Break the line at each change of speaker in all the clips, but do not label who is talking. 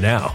now.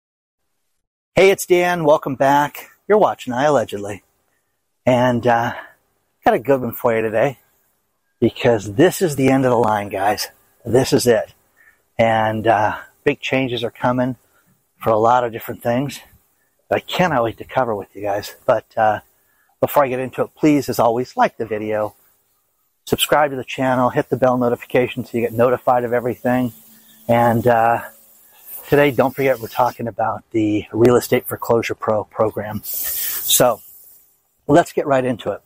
Hey, it's Dan. Welcome back. You're watching iAllegedly. And uh, got a good one for you today because this is the end of the line, guys. This is it. And uh, big changes are coming for a lot of different things. I cannot wait to cover with you guys. But uh, before I get into it, please, as always, like the video, subscribe to the channel, hit the bell notification so you get notified of everything. And uh, today, don't forget, we're talking about the Real Estate Foreclosure Pro program. So let's get right into it.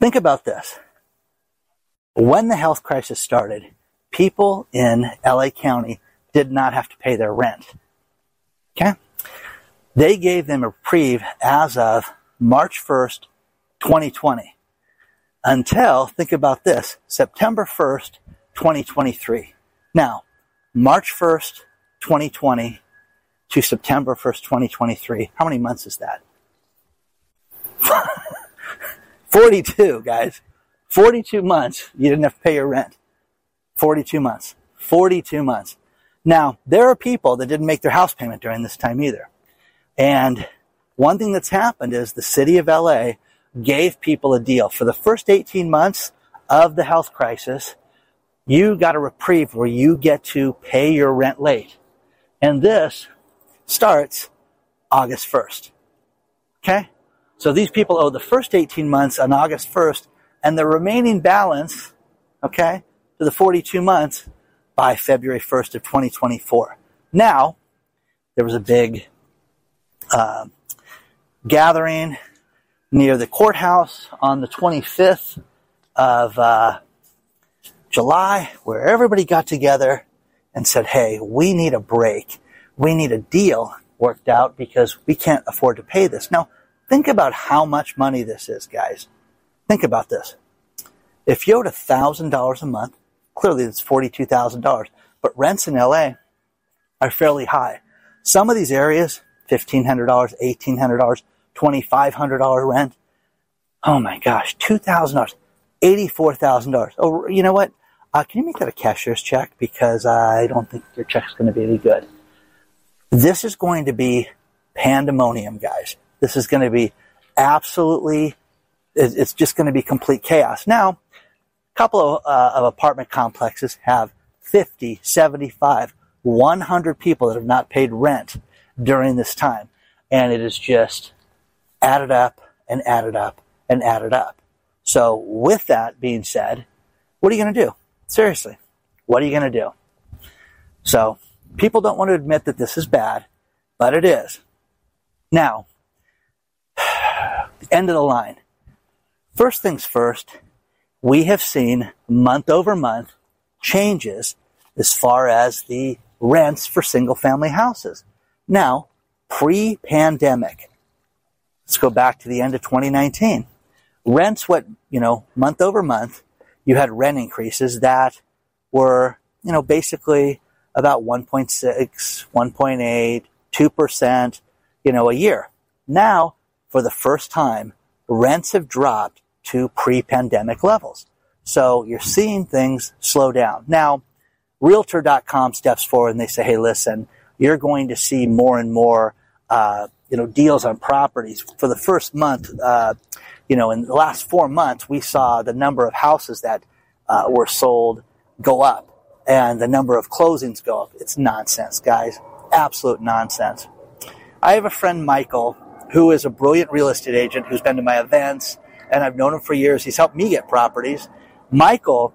Think about this. When the health crisis started, people in LA County did not have to pay their rent. Okay? They gave them a reprieve as of March 1st, 2020 until, think about this, September 1st, 2023. Now, March 1st, 2020 to September 1st, 2023. How many months is that? 42, guys. 42 months you didn't have to pay your rent. 42 months. 42 months. Now, there are people that didn't make their house payment during this time either. And one thing that's happened is the city of LA gave people a deal. For the first 18 months of the health crisis, you got a reprieve where you get to pay your rent late. And this starts August 1st. Okay? So these people owe the first 18 months on August 1st and the remaining balance, okay, to the 42 months by February 1st of 2024. Now, there was a big uh, gathering near the courthouse on the 25th of uh, July where everybody got together and said, hey, we need a break. We need a deal worked out because we can't afford to pay this. Now, think about how much money this is, guys. Think about this. If you owed $1,000 a month, clearly it's $42,000, but rents in LA are fairly high. Some of these areas, $1,500, $1,800, $2,500 rent. Oh my gosh, $2,000, $84,000. Oh, you know what? Uh, can you make that a cashier's check? Because I don't think your check's going to be any good. This is going to be pandemonium, guys. This is going to be absolutely, it's just going to be complete chaos. Now, a couple of, uh, of apartment complexes have 50, 75, 100 people that have not paid rent during this time. And it is just added up and added up and added up. So with that being said, what are you going to do? Seriously, what are you going to do? So people don't want to admit that this is bad, but it is. Now, end of the line. First things first, we have seen month over month changes as far as the rents for single family houses. Now, pre pandemic, let's go back to the end of 2019. Rents, what, you know, month over month, you had rent increases that were, you know, basically about 1.6, 1.8, 2%, you know, a year. Now, for the first time, rents have dropped to pre-pandemic levels. So you're seeing things slow down. Now, realtor.com steps forward and they say, hey, listen, you're going to see more and more, uh, you know, deals on properties. For the first month, uh, you know, in the last four months, we saw the number of houses that uh, were sold go up and the number of closings go up. It's nonsense, guys. Absolute nonsense. I have a friend, Michael, who is a brilliant real estate agent who's been to my events and I've known him for years. He's helped me get properties. Michael,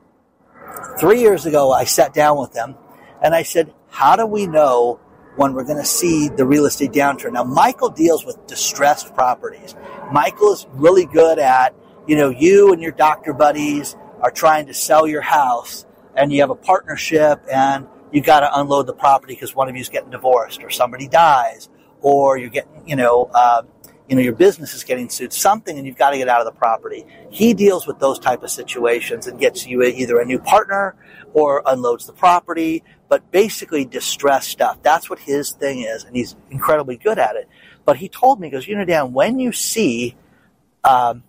three years ago, I sat down with him and I said, how do we know when we're going to see the real estate downturn? Now, Michael deals with distressed properties. Michael is really good at, you know, you and your doctor buddies are trying to sell your house and you have a partnership and you got to unload the property because one of you's getting divorced or somebody dies or you're getting, you know, uh, you know, your business is getting sued, something, and you've got to get out of the property. He deals with those type of situations and gets you either a new partner or unloads the property, but basically distress stuff. That's what his thing is, and he's incredibly good at it. But he told me, he goes, you know, Dan, when you see, um,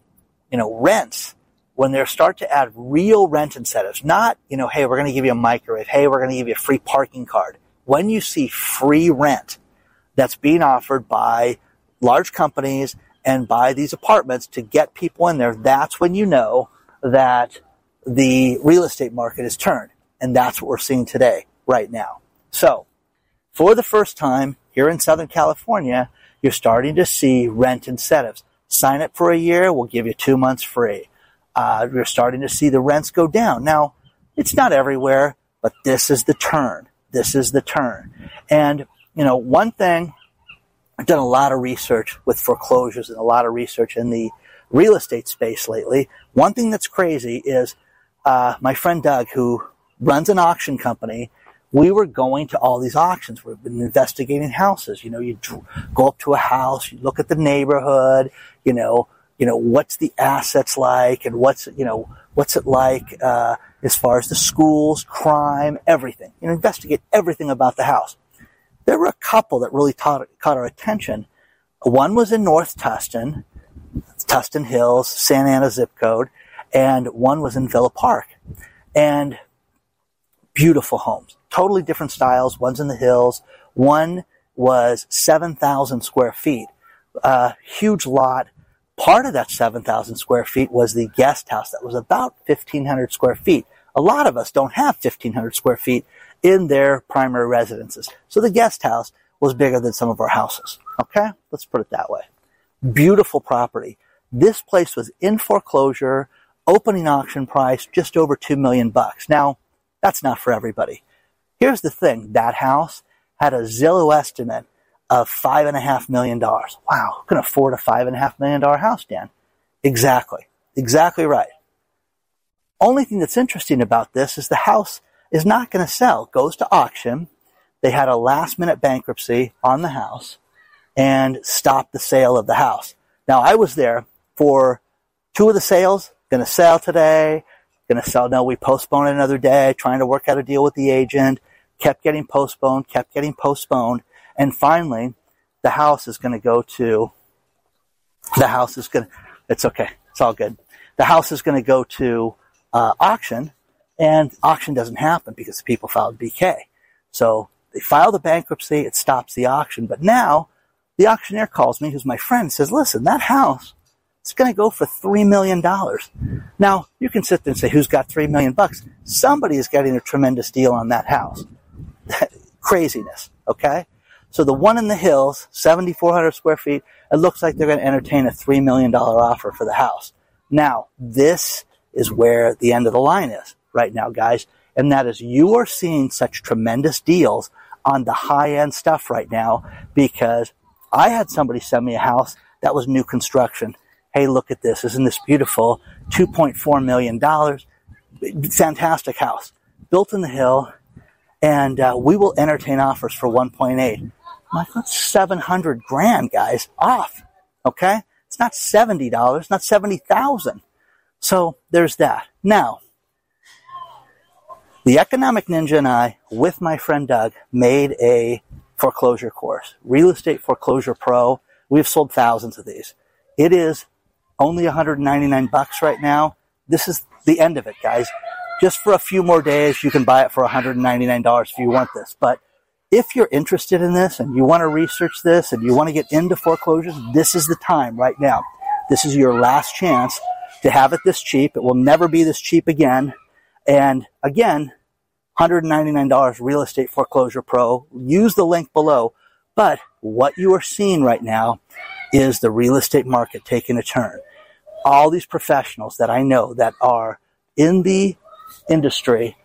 you know, rents, when they start to add real rent incentives, not, you know, hey, we're going to give you a microwave, hey, we're going to give you a free parking card. When you see free rent that's being offered by large companies and buy these apartments to get people in there, that's when you know that the real estate market is turned. And that's what we're seeing today, right now. So, for the first time here in Southern California, you're starting to see rent incentives. Sign up for a year, we'll give you two months free. Uh, you're starting to see the rents go down. Now, it's not everywhere, but this is the turn. This is the turn. And, you know, one thing I've done a lot of research with foreclosures and a lot of research in the real estate space lately. One thing that's crazy is uh, my friend Doug, who runs an auction company, we were going to all these auctions. We've been investigating houses. You know, you go up to a house, you look at the neighborhood, you know, you know, what's the assets like and what's, you know, what's it like, uh, as far as the schools, crime, everything. You know, investigate everything about the house there were a couple that really caught, caught our attention. One was in North Tustin, Tustin Hills, Santa Ana zip code, and one was in Villa Park. And beautiful homes, totally different styles. One's in the hills. One was 7,000 square feet, a huge lot. Part of that 7,000 square feet was the guest house that was about 1,500 square feet. A lot of us don't have 1,500 square feet in their primary residences. So the guest house was bigger than some of our houses. Okay? Let's put it that way. Beautiful property. This place was in foreclosure, opening auction price just over 2 million bucks. Now, that's not for everybody. Here's the thing. That house had a Zillow estimate of five and a half million dollars. Wow. Who can afford a five and a half million dollar house, Dan? Exactly. Exactly right. Only thing that's interesting about this is the house is not going to sell, goes to auction. They had a last minute bankruptcy on the house and stopped the sale of the house. Now I was there for two of the sales, going to sell today, going to sell. No, we postponed another day, trying to work out a deal with the agent, kept getting postponed, kept getting postponed. And finally, the house is going to go to, the house is going to, it's okay. It's all good. The house is going to go to uh, auction and auction doesn't happen because the people filed BK. So they file the bankruptcy, it stops the auction. But now the auctioneer calls me, who's my friend, says, listen, that house, it's going to go for $3 million. Now, you can sit there and say, who's got 3 million bucks? Somebody is getting a tremendous deal on that house. Craziness. Okay. So the one in the hills, 7,400 square feet, it looks like they're going to entertain a $3 million offer for the house. Now, this is where the end of the line is right now, guys. And that is you are seeing such tremendous deals on the high end stuff right now because I had somebody send me a house that was new construction. Hey, look at this. Isn't this beautiful? $2.4 million. Fantastic house. Built in the hill. And uh, we will entertain offers for 1.8. I'm like, that's 700 grand, guys, off. Okay? It's not $70, not 70,000. So there's that. Now, the Economic Ninja and I, with my friend Doug, made a foreclosure course, Real Estate Foreclosure Pro. We've sold thousands of these. It is only 199 bucks right now. This is the end of it, guys. Just for a few more days, you can buy it for $199 if you want this. But if you're interested in this and you want to research this and you want to get into foreclosures, this is the time right now. This is your last chance to have it this cheap. It will never be this cheap again. And again, $199 Real Estate Foreclosure Pro. Use the link below. But what you are seeing right now is the real estate market taking a turn. All these professionals that I know that are in the industry,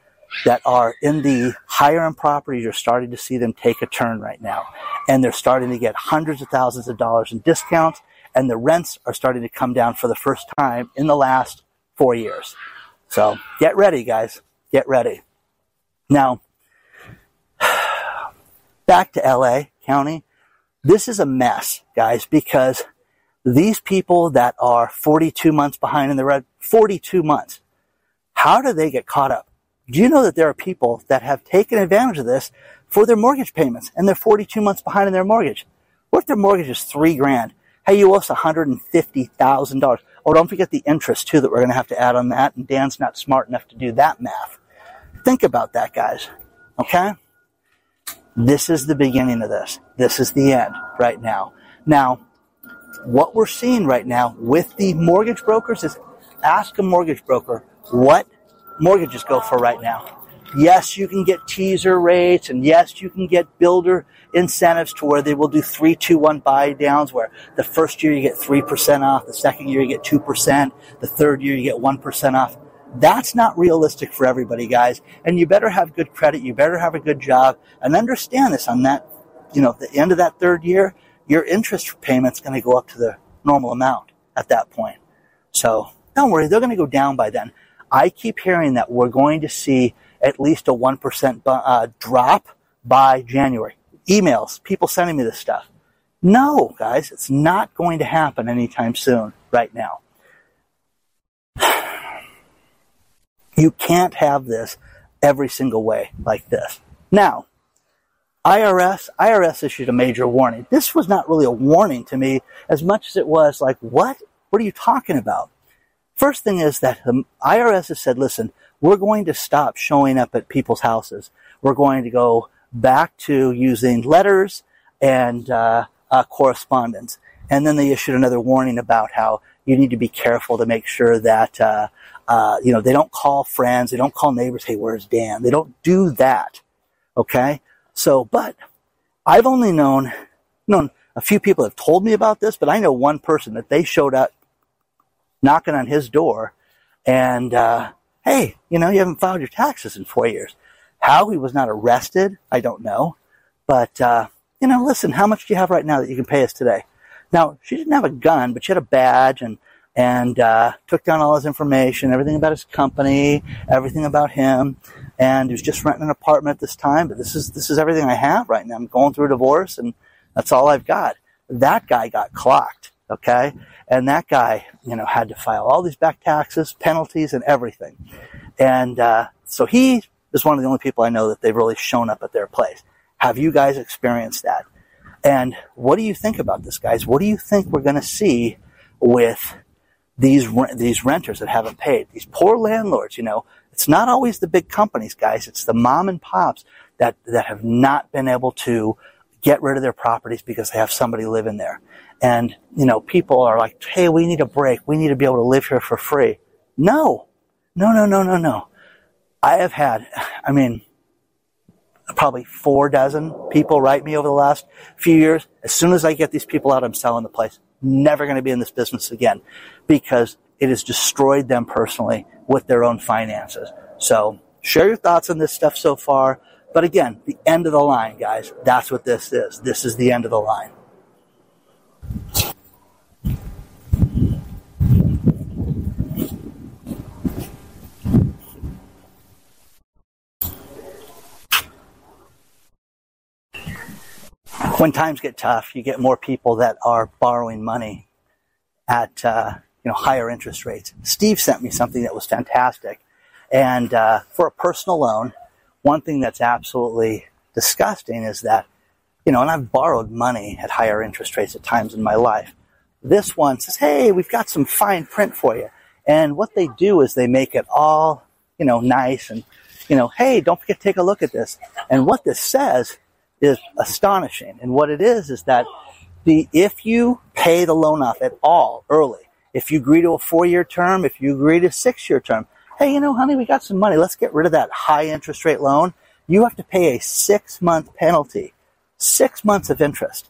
that are in the higher end properties, you're starting to see them take a turn right now. And they're starting to get hundreds of thousands of dollars in discounts, and the rents are starting to come down for the first time in the last four years. So get ready, guys. Get ready. Now, back to LA County. This is a mess, guys, because these people that are 42 months behind in the red, 42 months, how do they get caught up? Do you know that there are people that have taken advantage of this for their mortgage payments and they're 42 months behind in their mortgage? What if their mortgage is three grand? Hey, you owe us $150,000. Oh, don't forget the interest too that we're going to have to add on that. And Dan's not smart enough to do that math. Think about that, guys. Okay? This is the beginning of this. This is the end right now. Now, what we're seeing right now with the mortgage brokers is ask a mortgage broker what mortgages go for right now. Yes, you can get teaser rates and yes, you can get builder incentives to where they will do three, two, one buy downs where the first year you get 3% off, the second year you get 2%, the third year you get 1% off. That's not realistic for everybody, guys. And you better have good credit. You better have a good job and understand this on that, you know, the end of that third year, your interest payment's going to go up to the normal amount at that point. So don't worry. They're going to go down by then. I keep hearing that we're going to see at least a 1% uh, drop by January. Emails, people sending me this stuff. No, guys, it's not going to happen anytime soon right now. You can't have this every single way like this. Now, IRS, IRS issued a major warning. This was not really a warning to me as much as it was like, what? What are you talking about? First thing is that the IRS has said, listen, we're going to stop showing up at people's houses. We're going to go back to using letters and uh, uh, correspondence. And then they issued another warning about how you need to be careful to make sure that uh, uh, you know, they don't call friends, they don't call neighbors, hey, where's Dan? They don't do that. Okay? So, but I've only known, known a few people have told me about this, but I know one person that they showed up knocking on his door and, uh, hey, you know, you haven't filed your taxes in four years. How he was not arrested, I don't know. But, uh, you know, listen, how much do you have right now that you can pay us today? Now, she didn't have a gun, but she had a badge and and uh, took down all his information, everything about his company, everything about him, and he was just renting an apartment at this time. But this is this is everything I have right now. I'm going through a divorce, and that's all I've got. That guy got clocked, okay, and that guy, you know, had to file all these back taxes, penalties, and everything. And uh, so he is one of the only people I know that they've really shown up at their place. Have you guys experienced that? And what do you think about this, guys? What do you think we're going to see with these these renters that haven't paid, these poor landlords. You know, it's not always the big companies, guys. It's the mom and pops that that have not been able to get rid of their properties because they have somebody living there. And you know, people are like, "Hey, we need a break. We need to be able to live here for free." No, no, no, no, no, no. I have had, I mean, probably four dozen people write me over the last few years. As soon as I get these people out, I'm selling the place never going to be in this business again because it has destroyed them personally with their own finances. So share your thoughts on this stuff so far. But again, the end of the line, guys. That's what this is. This is the end of the line. When times get tough, you get more people that are borrowing money at uh, you know higher interest rates. Steve sent me something that was fantastic, and uh, for a personal loan, one thing that's absolutely disgusting is that you know, and I've borrowed money at higher interest rates at times in my life. This one says, "Hey, we've got some fine print for you," and what they do is they make it all you know nice and you know, hey, don't forget to take a look at this. And what this says is astonishing. And what it is is that the if you pay the loan off at all early, if you agree to a four year term, if you agree to a six year term, hey, you know, honey, we got some money. Let's get rid of that high interest rate loan. You have to pay a six month penalty, six months of interest.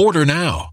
Order now.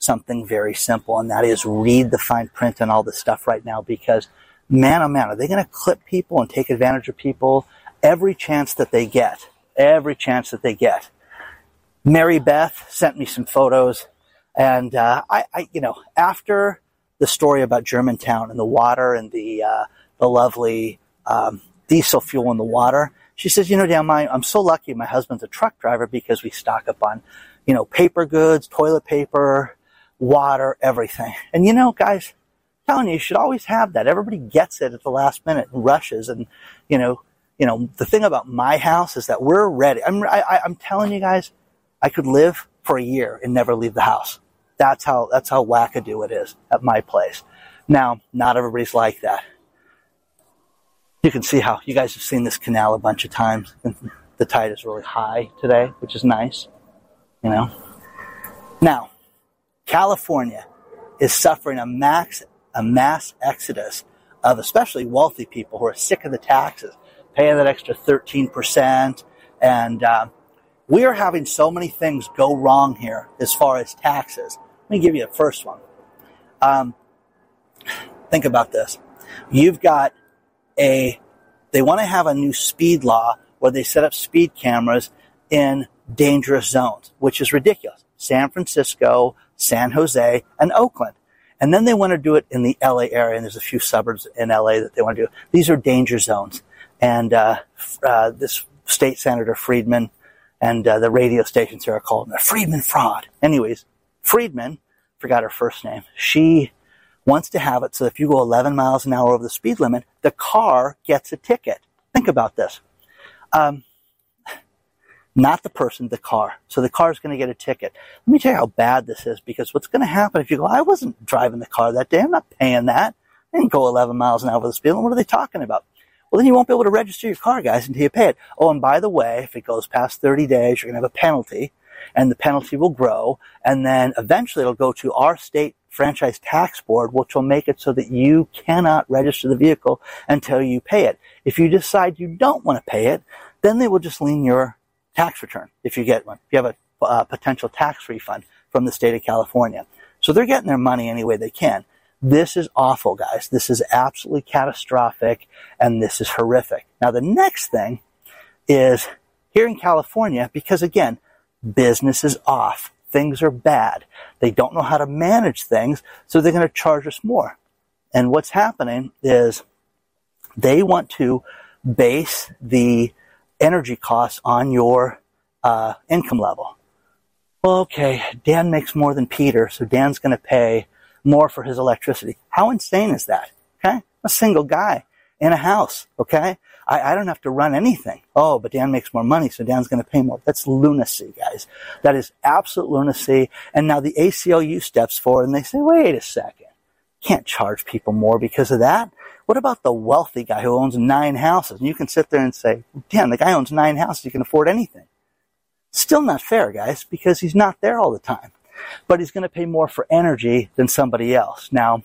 something very simple, and that is read the fine print and all this stuff right now because man, oh man, are they going to clip people and take advantage of people every chance that they get? Every chance that they get. Mary Beth sent me some photos, and uh, I, I, you know, after the story about Germantown and the water and the uh, the lovely um, diesel fuel in the water, she says, you know, Dan, my, I'm so lucky. My husband's a truck driver because we stock up on, you know, paper goods, toilet paper, water, everything. And you know, guys, I'm telling you, you should always have that. Everybody gets it at the last minute and rushes. And, you know, you know, the thing about my house is that we're ready. I'm, I, I'm telling you guys, I could live for a year and never leave the house. That's how, that's how wackadoo it is at my place. Now, not everybody's like that. You can see how you guys have seen this canal a bunch of times. The tide is really high today, which is nice, you know. Now, California is suffering a max, a mass exodus of especially wealthy people who are sick of the taxes, paying that extra 13%. And uh, we are having so many things go wrong here as far as taxes. Let me give you the first one. Um, think about this. You've got a, they want to have a new speed law where they set up speed cameras in dangerous zones, which is ridiculous. San Francisco, San Jose, and Oakland. And then they want to do it in the LA area, and there's a few suburbs in LA that they want to do. These are danger zones. And uh, uh, this state senator Friedman and uh, the radio stations here are called the Friedman fraud. Anyways, Friedman, forgot her first name. She wants to have it so if you go 11 miles an hour over the speed limit, the car gets a ticket. Think about this. Um, not the person, the car. So the car is going to get a ticket. Let me tell you how bad this is because what's going to happen if you go, I wasn't driving the car that day. I'm not paying that. I didn't go 11 miles an hour over the speed limit. What are they talking about? Well, then you won't be able to register your car, guys, until you pay it. Oh, and by the way, if it goes past 30 days, you're going to have a penalty and the penalty will grow. And then eventually it'll go to our state franchise tax board, which will make it so that you cannot register the vehicle until you pay it. If you decide you don't want to pay it, then they will just lien your tax return if you get one. If you have a uh, potential tax refund from the state of California. So they're getting their money any way they can. This is awful, guys. This is absolutely catastrophic and this is horrific. Now the next thing is here in California, because again, business is off. Things are bad. They don't know how to manage things, so they're going to charge us more. And what's happening is they want to base the energy costs on your uh, income level. Well, okay, Dan makes more than Peter, so Dan's going to pay more for his electricity. How insane is that? Okay, I'm a single guy in a house. Okay, I, I don't have to run anything. Oh, but Dan makes more money, so Dan's going to pay more. That's lunacy, guys. That is absolute lunacy. And now the ACLU steps forward and they say, wait a second. Can't charge people more because of that. What about the wealthy guy who owns nine houses? And you can sit there and say, damn, the guy owns nine houses. He can afford anything. Still not fair, guys, because he's not there all the time. But he's going to pay more for energy than somebody else. Now,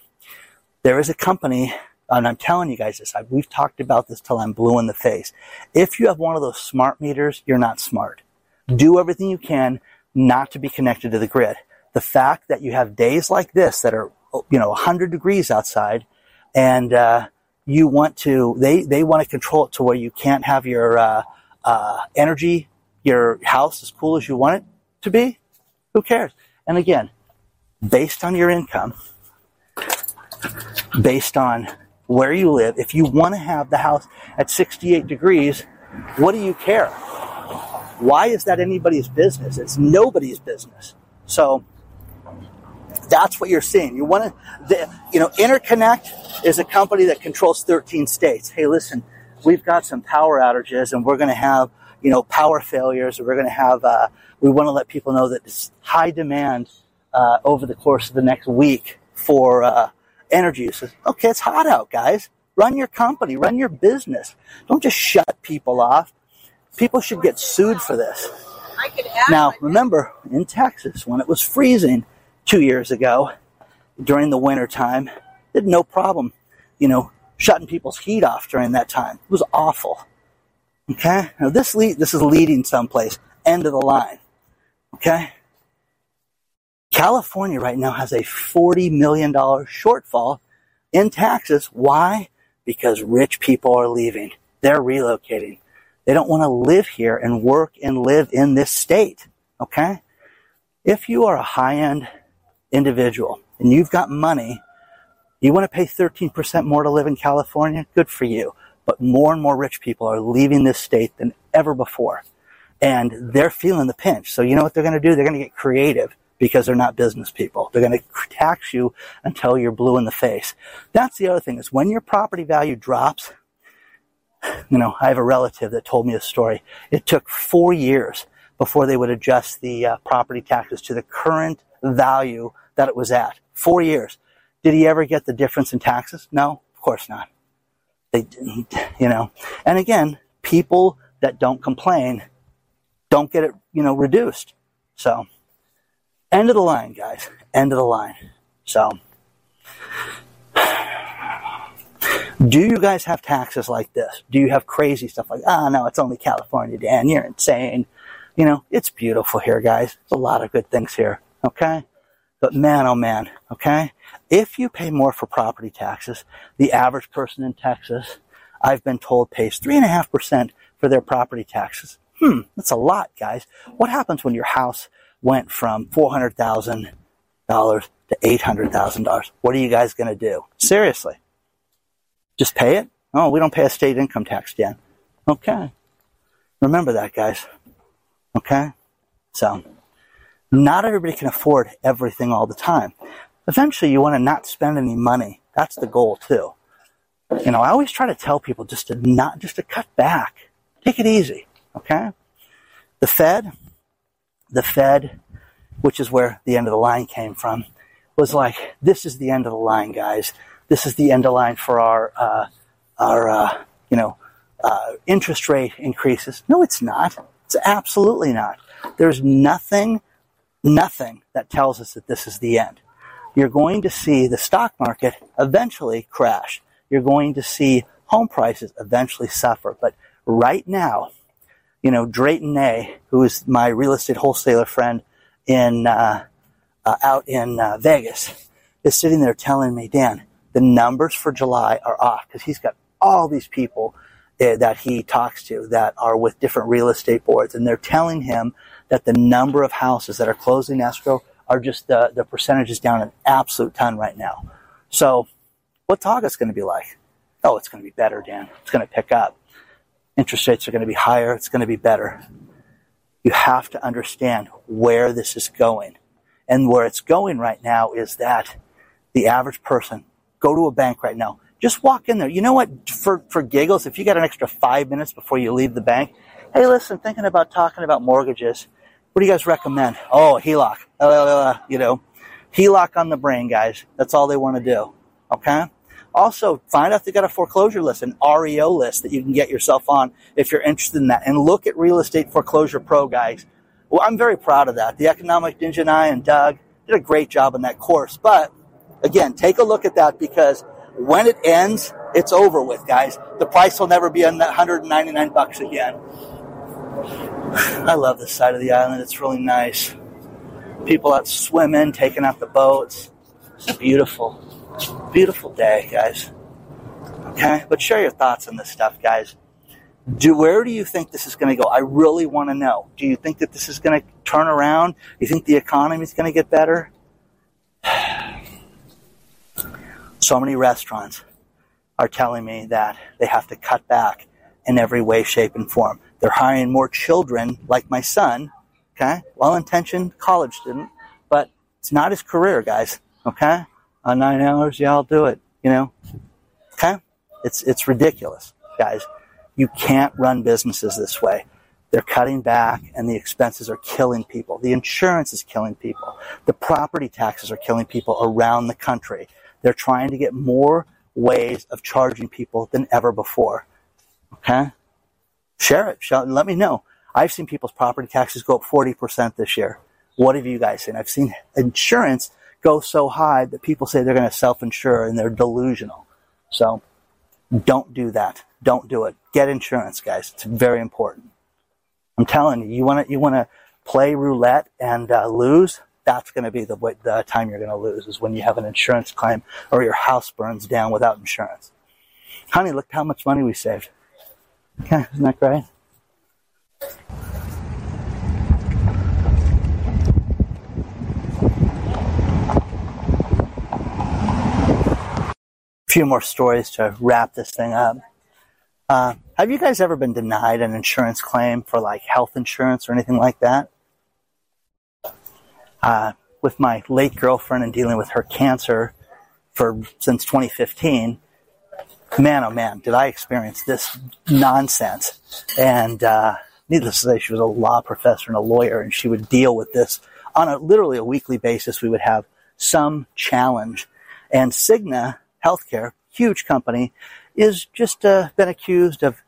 there is a company and I'm telling you guys this, I, we've talked about this till I'm blue in the face. If you have one of those smart meters, you're not smart. Do everything you can not to be connected to the grid. The fact that you have days like this that are, you know, 100 degrees outside and, uh, you want to, they, they want to control it to where you can't have your, uh, uh, energy, your house as cool as you want it to be. Who cares? And again, based on your income, based on where you live, if you want to have the house at 68 degrees, what do you care? Why is that anybody's business? It's nobody's business. So that's what you're seeing. You want to, you know, Interconnect is a company that controls 13 states. Hey, listen, we've got some power outages and we're going to have, you know, power failures. We're going to have, uh, we want to let people know that it's high demand uh, over the course of the next week for uh, energy uses. Okay, it's hot out, guys. Run your company, run your business. Don't just shut people off. People should get sued for this. Now, remember, in Texas, when it was freezing two years ago during the winter time, had no problem, you know, shutting people's heat off during that time. It was awful. Okay? Now, this, lead, this is leading someplace. End of the line. Okay? California right now has a $40 million shortfall in taxes. Why? Because rich people are leaving. They're relocating. They don't want to live here and work and live in this state. Okay? If you are a high end individual and you've got money, you want to pay 13% more to live in California? Good for you. But more and more rich people are leaving this state than ever before. And they're feeling the pinch. So you know what they're going to do? They're going to get creative because they're not business people. They're going to tax you until you're blue in the face. That's the other thing is when your property value drops, you know, I have a relative that told me a story. It took four years before they would adjust the uh, property taxes to the current value that it was at. Four years. Did he ever get the difference in taxes? No, of course not. They didn't, you know. And again, people that don't complain don't get it, you know, reduced. So, End of the line, guys. End of the line. So, do you guys have taxes like this? Do you have crazy stuff like, ah, oh, no, it's only California, Dan. You're insane. You know, it's beautiful here, guys. There's a lot of good things here. Okay. But man, oh man. Okay. If you pay more for property taxes, the average person in Texas, I've been told pays three and a half percent for their property taxes. Hmm. That's a lot, guys. What happens when your house went from $400,000 to $800,000. What are you guys going to do? Seriously. Just pay it? Oh, we don't pay a state income tax, Dan. Okay. Remember that, guys. Okay? So, not everybody can afford everything all the time. eventually you want to not spend any money. That's the goal too. You know, I always try to tell people just to not, just to cut back. Take it easy. Okay. The Fed, the Fed, which is where the end of the line came from, was like, this is the end of the line, guys. This is the end of the line for our, uh, our, uh, you know, uh, interest rate increases. No, it's not. It's absolutely not. There's nothing, nothing that tells us that this is the end. You're going to see the stock market eventually crash. You're going to see home prices eventually suffer. But right now, you know, Drayton A, who is my real estate wholesaler friend in, uh, uh, out in uh, Vegas, is sitting there telling me, Dan, the numbers for July are off because he's got all these people uh, that he talks to that are with different real estate boards, and they're telling him that the number of houses that are closing escrow are just the, the percentage is down an absolute ton right now. So, what's August going to be like? Oh, it's going to be better, Dan. It's going to pick up interest rates are going to be higher, it's going to be better. You have to understand where this is going. And where it's going right now is that the average person, go to a bank right now, just walk in there. You know what? For, for giggles, if you got an extra five minutes before you leave the bank, hey, listen, thinking about talking about mortgages, what do you guys recommend? Oh, HELOC. You know, HELOC on the brain, guys. That's all they want to do. Okay? Also, find out they got a foreclosure list, an REO list that you can get yourself on if you're interested in that. And look at Real Estate Foreclosure Pro, guys. Well, I'm very proud of that. The Economic Ninja and I and Doug did a great job on that course. But again, take a look at that because when it ends, it's over with, guys. The price will never be on that 199 bucks again. I love this side of the island. It's really nice. People out swimming, taking out the boats. It's beautiful. Beautiful day, guys. Okay? But share your thoughts on this stuff, guys. Do where do you think this is going to go? I really want to know. Do you think that this is going to turn around? Do you think the economy is going to get better? so many restaurants are telling me that they have to cut back in every way, shape, and form. They're hiring more children, like my son, okay? Well intentioned college student, but it's not his career, guys, okay? on nine hours, yeah, I'll do it. You know, okay? It's it's ridiculous, guys. You can't run businesses this way. They're cutting back, and the expenses are killing people. The insurance is killing people. The property taxes are killing people around the country. They're trying to get more ways of charging people than ever before. Okay? Share it. Share, let me know. I've seen people's property taxes go up 40% this year. What have you guys seen? I've seen insurance go so high that people say they're going to self-insure and they're delusional. So don't do that. Don't do it. Get insurance, guys. It's very important. I'm telling you, you want to you want to play roulette and uh, lose. That's going to be the, the time you're going to lose is when you have an insurance claim or your house burns down without insurance. Honey, look how much money we saved. Okay, isn't that great? few more stories to wrap this thing up. Uh, have you guys ever been denied an insurance claim for like health insurance or anything like that? Uh, with my late girlfriend and dealing with her cancer for since 2015, man, oh man, did I experience this nonsense. And uh, needless to say, she was a law professor and a lawyer, and she would deal with this on a literally a weekly basis. We would have some challenge, and Cigna healthcare, huge company, is just uh, been accused of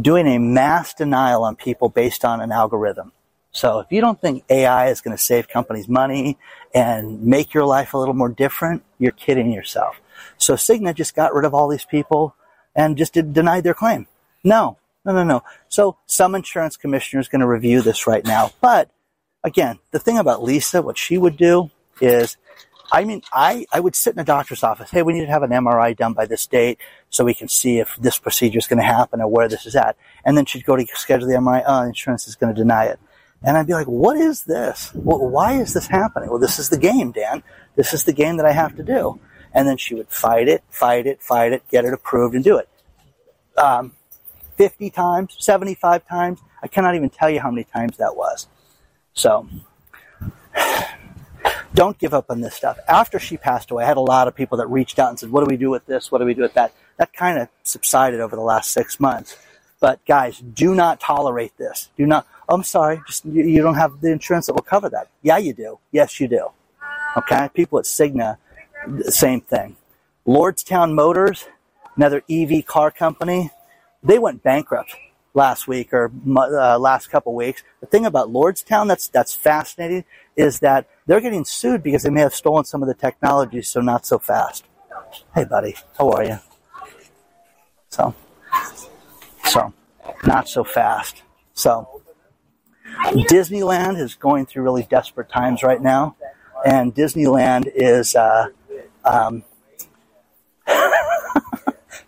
doing a mass denial on people based on an algorithm. So if you don't think AI is going to save companies money and make your life a little more different, you're kidding yourself. So Cigna just got rid of all these people and just did, denied their claim. No, no, no, no. So some insurance commissioner is going to review this right now. But again, the thing about Lisa, what she would do is I mean, I, I would sit in a doctor's office. Hey, we need to have an MRI done by this date so we can see if this procedure is going to happen or where this is at. And then she'd go to schedule the MRI. Oh, insurance is going to deny it. And I'd be like, what is this? Well, why is this happening? Well, this is the game, Dan. This is the game that I have to do. And then she would fight it, fight it, fight it, get it approved and do it. Um, 50 times, 75 times. I cannot even tell you how many times that was. So, don't give up on this stuff. After she passed away, I had a lot of people that reached out and said, what do we do with this? What do we do with that? That kind of subsided over the last six months. But guys, do not tolerate this. Do not, oh, I'm sorry, just you, you don't have the insurance that will cover that. Yeah, you do. Yes, you do. Okay? People at Cigna, same thing. Lordstown Motors, another EV car company, they went bankrupt last week or uh, last couple weeks. The thing about Lordstown that's that's fascinating is that they're getting sued because they may have stolen some of the technology, so not so fast. Hey, buddy, how are you? So, so not so fast. So, Disneyland is going through really desperate times right now, and Disneyland is. Uh, um,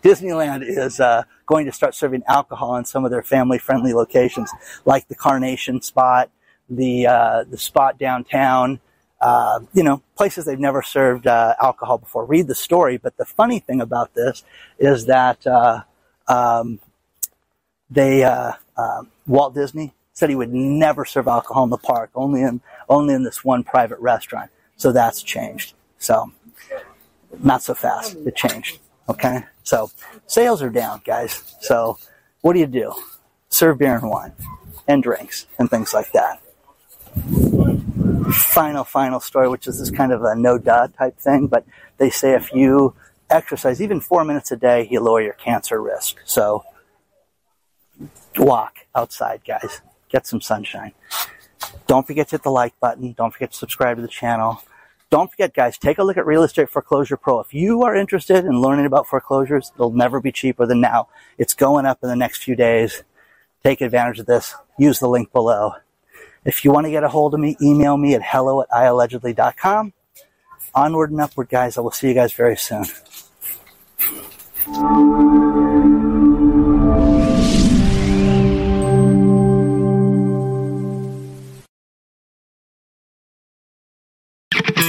Disneyland is uh, going to start serving alcohol in some of their family-friendly locations, like the Carnation spot, the uh, the spot downtown. Uh, you know, places they've never served uh, alcohol before. Read the story. But the funny thing about this is that uh, um, they uh, Walt Disney said he would never serve alcohol in the park, only in only in this one private restaurant. So that's changed. So not so fast. It changed. Okay. So sales are down, guys. So what do you do? Serve beer and wine and drinks and things like that. Final, final story, which is this kind of a no duh type thing, but they say if you exercise even four minutes a day, you lower your cancer risk. So walk outside, guys. Get some sunshine. Don't forget to hit the like button. Don't forget to subscribe to the channel. Don't forget, guys, take a look at Real Estate Foreclosure Pro. If you are interested in learning about foreclosures, it'll never be cheaper than now. It's going up in the next few days. Take advantage of this. Use the link below. If you want to get a hold of me, email me at hello at iallegedly.com. Onward and upward, guys. I will see you guys very soon.